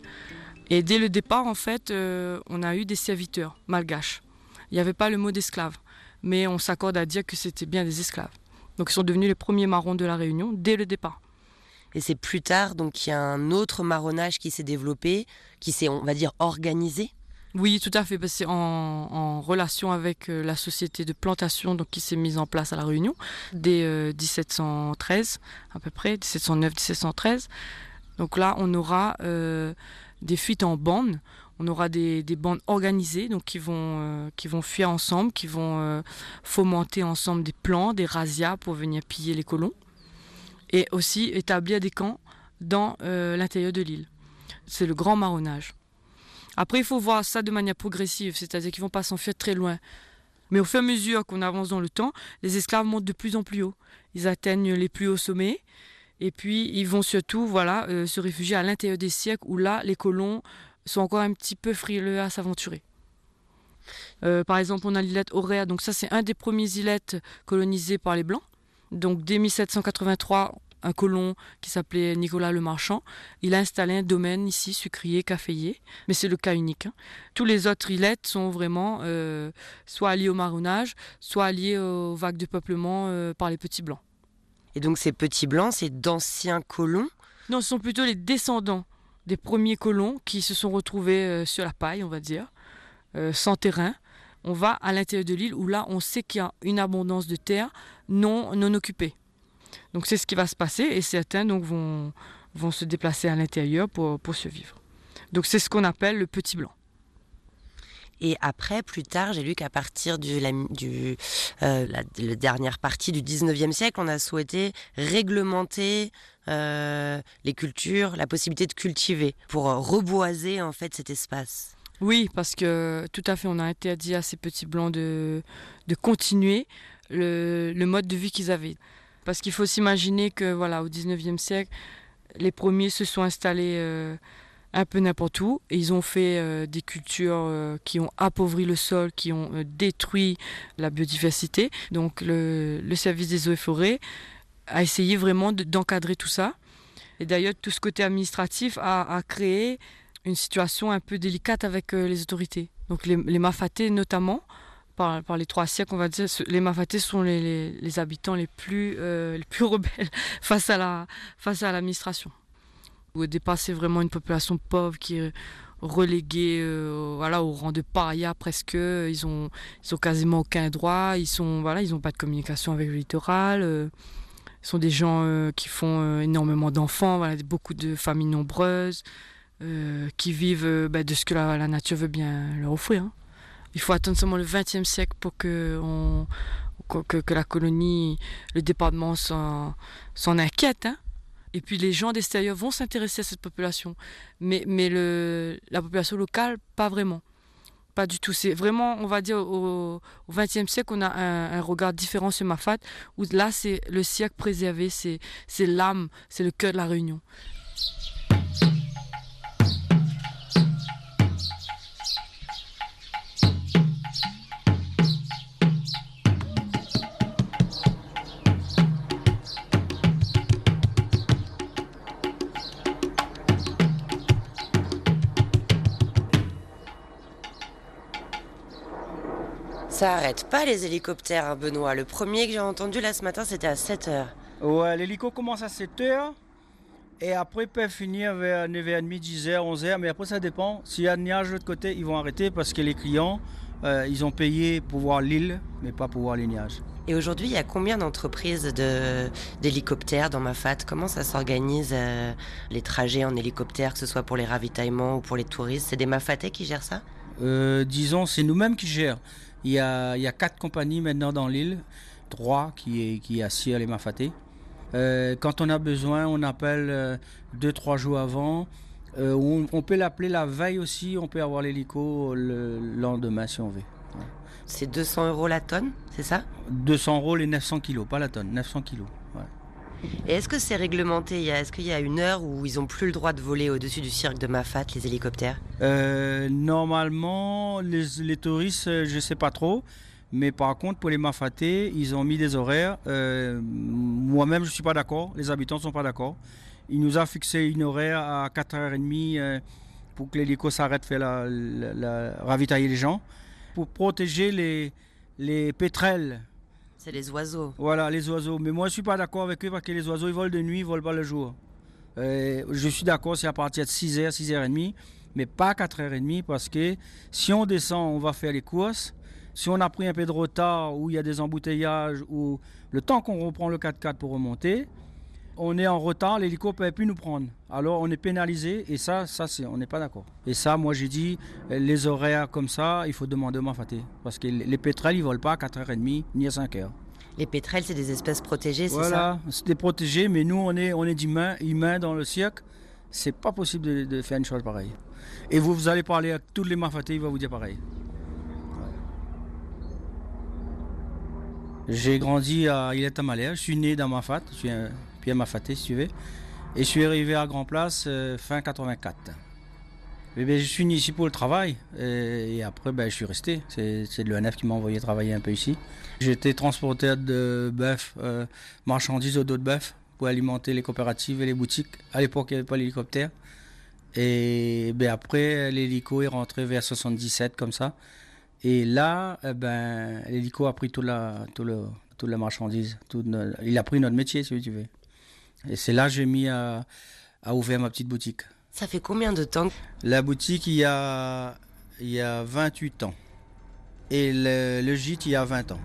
Et dès le départ, en fait, euh, on a eu des serviteurs malgaches. Il n'y avait pas le mot d'esclave, mais on s'accorde à dire que c'était bien des esclaves. Donc ils sont devenus les premiers marrons de la Réunion dès le départ. Et c'est plus tard donc qu'il y a un autre marronnage qui s'est développé, qui s'est, on va dire, organisé. Oui, tout à fait. C'est en, relation avec euh, la société de plantation donc, qui s'est mise en place à La Réunion dès euh, 1713, à peu près, 1709-1713. Donc là, on aura euh, des fuites en bandes. On aura des, des bandes organisées donc, qui, vont, euh, qui vont fuir ensemble, qui vont euh, fomenter ensemble des plans, des razzias pour venir piller les colons et aussi établir des camps dans euh, l'intérieur de l'île. C'est le grand marronnage. Après, il faut voir ça de manière progressive, c'est-à-dire qu'ils ne vont pas s'enfuir très loin. Mais au fur et à mesure qu'on avance dans le temps, les esclaves montent de plus en plus haut. Ils atteignent les plus hauts sommets. Et puis, ils vont surtout voilà, euh, se réfugier à l'intérieur des siècles où là, les colons sont encore un petit peu frileux à s'aventurer. Euh, par exemple, on a l'îlette Auréa. Donc ça, c'est un des premiers îlettes colonisés par les Blancs. Donc dès 1783, un colon qui s'appelait Nicolas le Marchand, il a installé un domaine ici, sucrier, caféier, mais c'est le cas unique. Hein. Tous les autres îlettes sont vraiment euh, soit liés au marronnage, soit liés aux vagues de peuplement euh, par les petits blancs. Et donc ces petits blancs, c'est d'anciens colons? Non, ce sont plutôt les descendants des premiers colons qui se sont retrouvés euh, sur la paille, on va dire, sans terrain. On va à l'intérieur de l'île où là, on sait qu'il y a une abondance de terre non, non occupés. Donc c'est ce qui va se passer et certains donc, vont, vont se déplacer à l'intérieur pour, pour survivre. Donc c'est ce qu'on appelle le petit blanc. Et après, plus tard, j'ai lu qu'à partir de la, du, euh, la, dernière partie du 19e siècle, on a souhaité réglementer euh, les cultures, la possibilité de cultiver pour reboiser en fait cet espace. Oui, parce que tout à fait, on a interdit à ces petits blancs de, de continuer le, le mode de vie qu'ils avaient. Parce qu'il faut s'imaginer que voilà, au 19e siècle, les premiers se sont installés euh, un peu n'importe où. Et ils ont fait euh, des cultures euh, qui ont appauvri le sol, qui ont détruit la biodiversité. Donc le, le service des eaux et forêts a essayé vraiment de- d'encadrer tout ça. Et d'ailleurs, tout ce côté administratif a créé une situation un peu délicate avec euh, les autorités. Donc les, les Mafatés notamment, par, les trois siècles, on va dire, les Mafatés sont les, habitants les plus, euh, les plus rebelles face à la, face à l'administration. Au départ, c'est vraiment une population pauvre qui est reléguée euh, voilà, au rang de paria presque. Ils ont, ils ont quasiment aucun droit. Ils sont, voilà, n'ont pas de communication avec le littoral. ce sont des gens qui font énormément d'enfants, voilà, beaucoup de familles nombreuses, euh, qui vivent euh, bah, de ce que la, nature veut bien leur offrir. hein. Il faut attendre seulement le XXe siècle pour que, que, la colonie, le département s'en inquiète. hein. Et puis les gens d'extérieur vont s'intéresser à cette population. Mais, mais le, la population locale, pas vraiment. Pas du tout. C'est vraiment, on va dire, au XXe siècle, on a un, un regard différent sur Mafat, où là, c'est le siècle préservé, c'est c'est l'âme, c'est le cœur de la Réunion. Ça arrête pas les hélicoptères, hein, Benoît. Le premier que j'ai entendu là ce matin, c'était à 7h. Ouais, l'hélico commence à 7h et après il peut finir vers 9h30, 10h, 11h. Mais après, ça dépend. S'il y a un nuage de l'autre côté, ils vont arrêter parce que les clients, euh, ils ont payé pour voir l'île, mais pas pour voir les nuages. Et aujourd'hui, il y a combien d'entreprises de- d'hélicoptères dans Mafat Comment ça s'organise euh, les trajets en hélicoptère, que ce soit pour les ravitaillements ou pour les touristes? C'est des Mafatais qui gèrent ça? Euh, disons, c'est nous-mêmes qui gèrent. Il y, a, il y a quatre compagnies maintenant dans l'île, trois qui, est- qui assurent les mafatés. Euh, quand on a besoin, on appelle euh, deux, trois jours avant. Euh, on, on peut l'appeler la veille aussi, on peut avoir l'hélico le lendemain si on veut. C'est 200 euros la tonne, c'est ça? 200 euros les 900 kilos, pas la tonne, 900 kilos. Est-ce que c'est réglementé Est-ce qu'il y a une heure où ils n'ont plus le droit de voler au-dessus du cirque de Mafat, les hélicoptères? Euh, normalement, les, touristes, euh, je ne sais pas trop. Mais par contre, pour les mafatés, ils ont mis des horaires. Euh, Moi-même, je ne suis pas d'accord. Les habitants ne sont pas d'accord. Il nous a fixé une horaire à 4h30 euh, pour que l'hélico s'arrête faire la- ravitailler les gens. Pour protéger les, les pétrels. C'est les oiseaux. Voilà, les oiseaux. Mais moi, je ne suis pas d'accord avec eux parce que les oiseaux, ils volent de nuit, ils volent pas le jour. Euh, je suis d'accord, c'est à partir de 6h, 6h30, mais pas 4h30 parce que si on descend, on va faire les courses. Si on a pris un peu de retard ou il y a des embouteillages ou le temps qu'on reprend le 4x4 pour remonter, on est en retard, l'hélico ne peut plus nous prendre. Alors on est pénalisé et ça, ça c'est, on n'est pas d'accord. Et ça, moi j'ai dit, les horaires comme ça, il faut demander au Mafaté. Parce que les pétrels, ils ne volent pas à 4h30 ni à 5h. Les pétrels, c'est des espèces protégées, c'est ça? Voilà, c'était protégé, mais nous, on est, on est d'humains humains dans le cirque. C'est pas possible de, de faire une chose pareille. Et vous, vous allez parler à tous les mafatés, ils vont vous dire pareil. J'ai grandi à Ilette Malher, je suis né dans Mafat, je suis un Pierre Mafaté si tu veux. Et je suis arrivé à Grand Place euh, fin 84. Eh bien, je suis venu ici pour le travail et, et après ben, je suis resté. C'est l'ONF qui m'a envoyé travailler un peu ici. J'étais transporteur de bœuf, euh, marchandises au dos de bœuf pour alimenter les coopératives et les boutiques. À l'époque, il n'y avait pas l'hélicoptère. Et ben, après, l'hélico est rentré vers 77 comme ça. Et là, eh ben, l'hélico a pris tout la, toute la marchandise. tout no- il a pris notre métier, si tu veux. Et c'est là que j'ai mis à, à ouvrir ma petite boutique. Ça fait combien de temps La boutique, il y a, il y a 28 ans. Et le, le gîte, il y a 20 ans.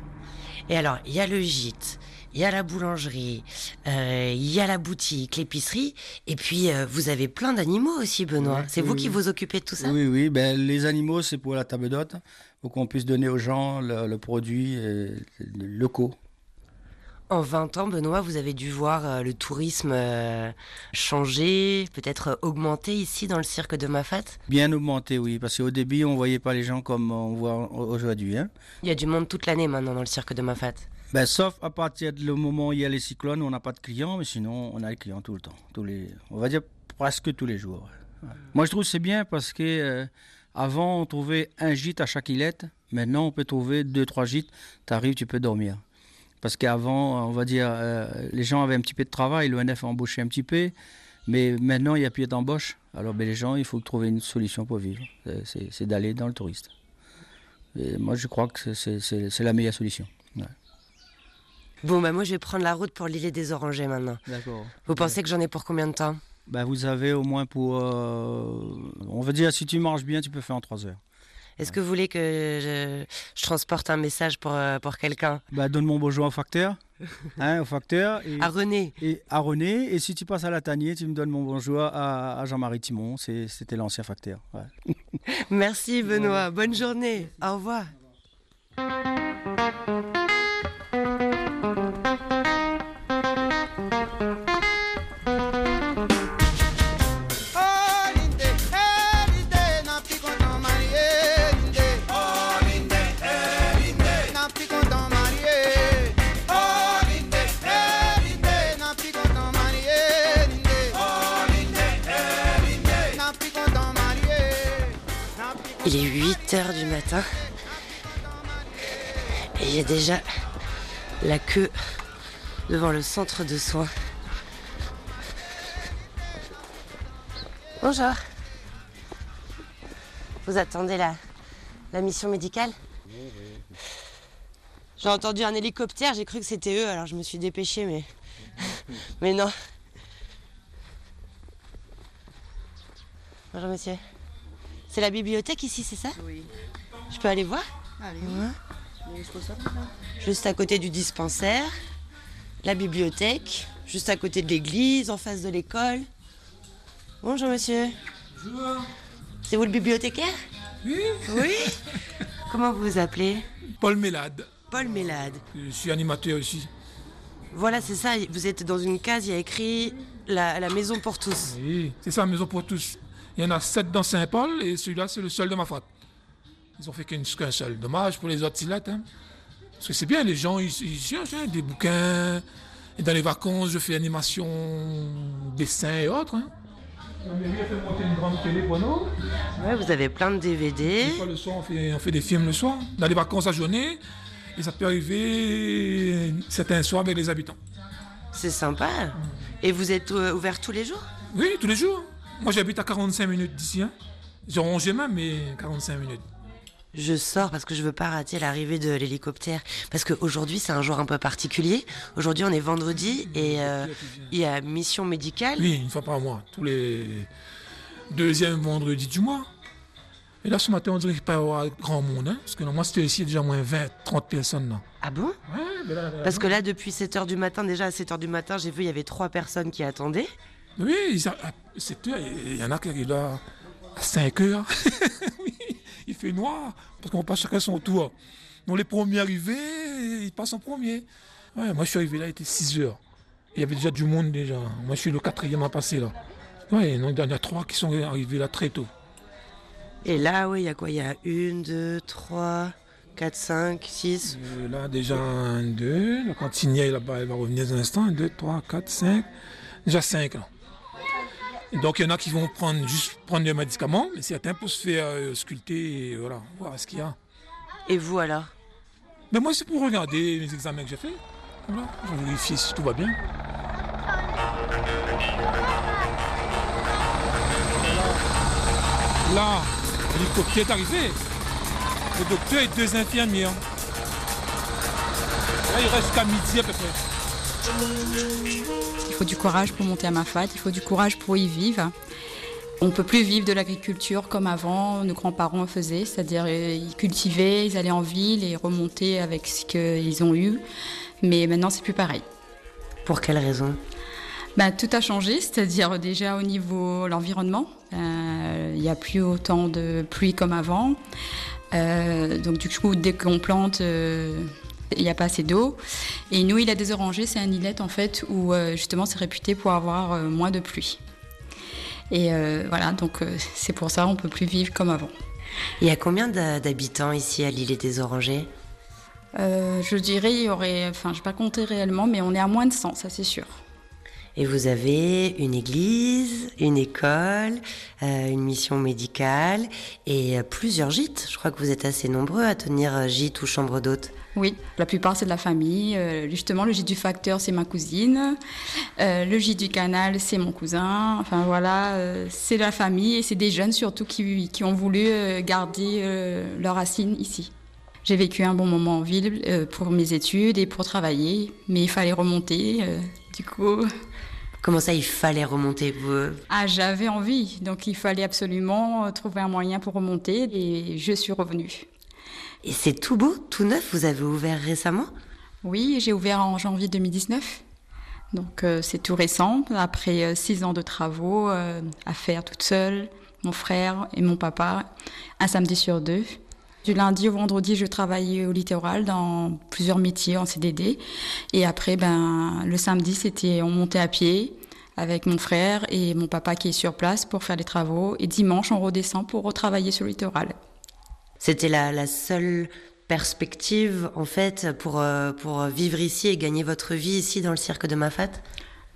Et alors, il y a le gîte, il y a la boulangerie, euh, il y a la boutique, l'épicerie, et puis euh, vous avez plein d'animaux aussi, Benoît. C'est oui, vous qui vous occupez de tout ça? Oui, oui. Ben, les animaux, c'est pour la table d'hôte, pour qu'on puisse donner aux gens le, le produit euh, locaux. En 20 ans, Benoît, vous avez dû voir euh, le tourisme euh, changer, peut-être euh, augmenter ici dans le cirque de Mafat. Bien augmenté, oui, parce qu'au début, on voyait pas les gens comme on voit aujourd'hui. Hein. Il y a du monde toute l'année maintenant dans le cirque de Mafat. Ben, sauf à partir du moment où il y a les cyclones, on n'a pas de clients, mais sinon, on a les clients tout le temps. Tous les, on va dire presque tous les jours. Moi, je trouve que c'est bien parce que euh, avant, on trouvait un gîte à chaque îlette. Maintenant, on peut trouver deux, trois gîtes. Tu arrives, tu peux dormir. Parce qu'avant, on va dire, euh, les gens avaient un petit peu de travail, l'ONF a embauché un petit peu. Mais maintenant, il n'y a plus d'embauche. Alors, ben, les gens, il faut trouver une solution pour vivre. Euh, C'est d'aller dans le touriste. Et moi, je crois que c'est- la meilleure solution. Ouais. Bon, bah moi je vais prendre la route pour l'île des Orangers maintenant. D'accord. Vous pensez que j'en ai pour combien de temps? Ben, vous avez au moins pour. euh, on va dire, si tu marches bien, tu peux faire en trois heures. Est-ce que vous voulez que je, je transporte un message pour, euh, pour quelqu'un Bah, donne mon bonjour au facteur. Hein, au facteur. Et, À René. Et, à René. Et si tu passes à la tanier, tu me donnes mon bonjour à, à Jean-Marie Timon. C'était l'ancien facteur. ouais. Merci Benoît, bonne journée, au revoir. Il est 8 heures du matin. Et il y a déjà la queue devant le centre de soins. Bonjour. Vous attendez la, la mission médicale? J'ai entendu un hélicoptère, j'ai cru que c'était eux, alors je me suis dépêchée, mais. mais non. Bonjour monsieur. C'est la bibliothèque ici, c'est ça Oui. Je peux aller voir Allez. Ouais. Juste à côté du dispensaire, la bibliothèque, juste à côté de l'église, en face de l'école. Bonjour monsieur. Bonjour. C'est vous le bibliothécaire Oui. Oui. Comment vous vous appelez Paul Mélade. Paul Mélade. Je suis animateur ici. Voilà, c'est ça. Vous êtes dans une case, il y a écrit la, la maison pour tous. Oui, c'est ça, maison pour tous. Il y en a sept dans Saint-Paul et celui-là, c'est le seul de ma frat. Ils ont fait qu'un seul. Dommage pour les autres silates. hein. Parce que c'est bien, les gens, ils, ils cherchent hein, des bouquins. Et dans les vacances, je fais animation, dessin et autres. Hein. La mairie a fait monter une grande télé pour nous. Ouais, vous avez plein de DVD. Fois, le soir, on fait, on fait des films le soir. Dans les vacances à journée. Et ça peut arriver certains soirs avec les habitants. C'est sympa. Et vous êtes euh, ouvert tous les jours? Oui, tous les jours. Moi, j'habite à 45 minutes d'ici. Hein. J'ai rongé même, mais 45 minutes. Je sors parce que je veux pas rater l'arrivée de l'hélicoptère. Parce qu'aujourd'hui, c'est un jour un peu particulier. Aujourd'hui, on est vendredi et euh, il y a mission médicale. Oui, une fois par mois. Tous les deuxièmes vendredis du mois. Et là, ce matin, on dirait qu'il peut y avoir grand monde. Hein, parce que moi, c'était ici déjà moins 20, 30 personnes. Là. Ah bon? Ouais, mais là, là, Parce que là, depuis 7h du matin, déjà à 7h du matin, j'ai vu, il y avait trois personnes qui attendaient. Oui, ils a- à 7 heures, il y en a qui arrivent là à 5 heures. oui, il fait noir, parce qu'on passe chacun son tour. Donc les premiers arrivés, ils passent en premier. Ouais, moi je suis arrivé là, il était 6 heures. Il y avait déjà du monde déjà. Moi je suis le quatrième à passer là. Ouais, donc, il y en a trois qui sont arrivés là très tôt. Et là, oui, il y a quoi? Il y a une, deux, trois, quatre, cinq, six. Euh, là déjà un, deux. La cantinière là-bas, elle va revenir dans un instant. Un, deux, trois, quatre, cinq. Déjà cinq là. Donc il y en a qui vont prendre juste prendre des médicaments, mais certains pour se faire euh, sculpter et voilà, voir ce qu'il y a. Et vous alors? Mais moi c'est pour regarder les examens que j'ai fait. Voilà, je vais vérifier si tout va bien. Là, l'hélicoptère est arrivé. Le docteur et deux infirmières. Là, il reste qu'à midi à peu près. Il faut du courage pour monter à Mafat, il faut du courage pour y vivre. On ne peut plus vivre de l'agriculture comme avant, nos grands-parents faisaient, c'est-à-dire euh, ils cultivaient, ils allaient en ville et remontaient avec ce qu'ils ont eu. Mais maintenant, c'est plus pareil. Pour quelle raison? Ben, Tout a changé, c'est-à-dire déjà au niveau de l'environnement. Euh, Il n'y a plus autant de pluie comme avant. Euh, donc du coup, dès qu'on plante, euh, il n'y a pas assez d'eau. Et nous, il a des orangers, c'est un îlet en fait où euh, justement c'est réputé pour avoir euh, moins de pluie. Et euh, voilà, donc c'est pour ça on peut plus vivre comme avant. Il y a combien d'habitants ici à l'île des Orangers? Euh, je dirais, il y aurait, enfin, je n'ai pas compté réellement, mais on est à moins de 100, ça c'est sûr. Et vous avez une église, une école, euh, une mission médicale et plusieurs gîtes. Je crois que vous êtes assez nombreux à tenir gîte ou chambre d'hôte. Oui, la plupart c'est de la famille. Euh, justement, le gîte du facteur c'est ma cousine. Euh, le gîte du canal c'est mon cousin. Enfin voilà, euh, c'est la famille et c'est des jeunes surtout qui, qui ont voulu garder leurs racines ici. J'ai vécu un bon moment en ville pour mes études et pour travailler, mais il fallait remonter. du coup, Comment ça, il fallait remonter? Ah, j'avais envie, donc il fallait absolument trouver un moyen pour remonter et je suis revenue. Et c'est tout beau, tout neuf, vous avez ouvert récemment? Oui, j'ai ouvert en janvier 2019. Donc euh, c'est tout récent, après euh, six ans de travaux euh, à faire toute seule, mon frère et mon papa, un samedi sur deux. Du lundi au vendredi, je travaillais au littoral dans plusieurs métiers en CDD. Et après, ben, le samedi, c'était on montait à pied avec mon frère et mon papa qui est sur place pour faire les travaux. Et dimanche, on redescend pour retravailler sur le littoral. C'était la, la seule perspective, en fait, pour, euh, pour vivre ici et gagner votre vie ici dans le cirque de Mafat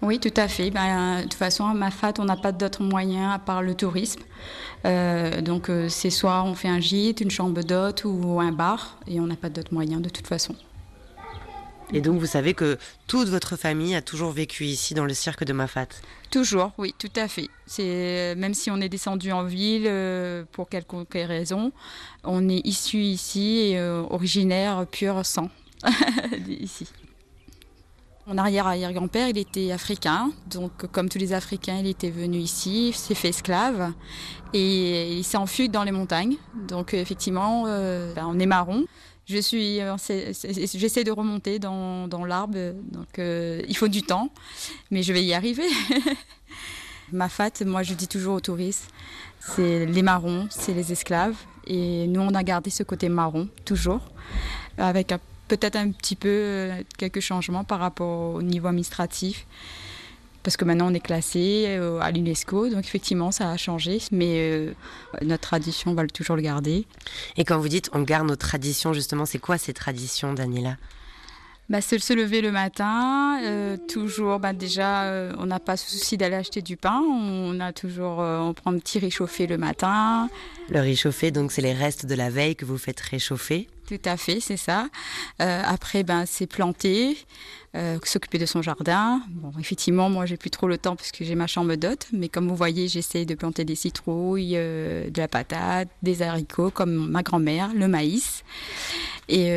Oui, tout à fait. Ben, de toute façon, à Mafat, on n'a pas d'autres moyens à part le tourisme. Euh, donc, euh, c'est soit on fait un gîte, une chambre d'hôte ou un bar, et on n'a pas d'autres moyens de toute façon. Et donc, vous savez que toute votre famille a toujours vécu ici dans le cirque de Mafat Toujours, oui, tout à fait. C'est même si on est descendu en ville euh, pour quelconque raison, on est issu ici et euh, originaire pur sang ici. Mon arrière-arrière-grand-père, il était africain, donc comme tous les Africains, il était venu ici, s'est fait esclave et il s'est enfui dans les montagnes. Donc effectivement, euh, ben, on est marron. Je suis, euh, j'essaie de remonter dans, dans l'arbre, donc euh, il faut du temps, mais je vais y arriver. Ma fat, moi je dis toujours aux touristes, c'est les marrons, c'est les esclaves, et nous on a gardé ce côté marron toujours, avec peut-être un petit peu euh, quelques changements par rapport au niveau administratif. Parce que maintenant on est classé euh, à l'UNESCO, donc effectivement ça a changé, mais euh, notre tradition on va toujours le garder. Et quand vous dites on garde nos traditions, justement, c'est quoi ces traditions, Daniela? Bah, c'est se lever le matin, euh, toujours, bah, déjà, euh, on n'a pas souci d'aller acheter du pain, on a toujours, euh, on prend un petit réchauffé le matin. Le réchauffé, donc c'est les restes de la veille que vous faites réchauffer? Tout à fait, c'est ça. Euh, après, ben, c'est planter, euh, s'occuper de son jardin. Effectivement, moi, j'ai plus trop le temps parce que j'ai ma chambre d'hôte, mais comme vous voyez, j'essaye de planter des citrouilles, euh, de la patate, des haricots, comme ma grand-mère, le maïs. Et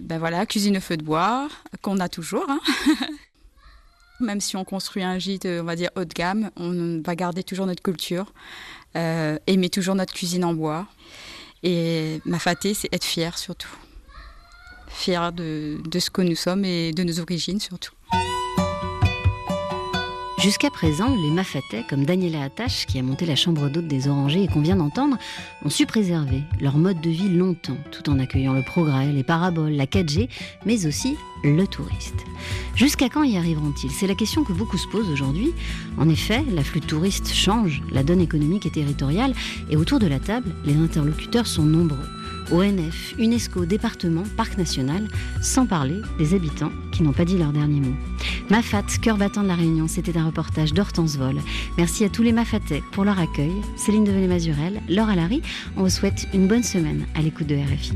ben voilà, cuisine au feu de bois, qu'on a toujours. hein. Même si on construit un gîte, on va dire haut de gamme, on va garder toujours notre culture, euh, aimer toujours notre cuisine en bois. Et ma fatée, c'est être fier surtout. Fier de, de ce que nous sommes et de nos origines surtout. Jusqu'à présent, les Mafatais, comme Daniela Attache, qui a monté la chambre d'hôte des Orangers et qu'on vient d'entendre, ont su préserver leur mode de vie longtemps, tout en accueillant le progrès, les paraboles, la 4G, mais aussi le touriste. Jusqu'à quand y arriveront-ils? C'est la question que beaucoup se posent aujourd'hui. En effet, l'afflux de touristes change la donne économique et territoriale, et autour de la table, les interlocuteurs sont nombreux. ONF, UNESCO, département, parc national, sans parler des habitants qui n'ont pas dit leur dernier mot. Mafat, cœur battant de la Réunion, c'était un reportage d'Hortense Vol. Merci à tous les Mafatais pour leur accueil. Céline Devenay-Mazurel, Laure Alary, on vous souhaite une bonne semaine à l'écoute de RFI.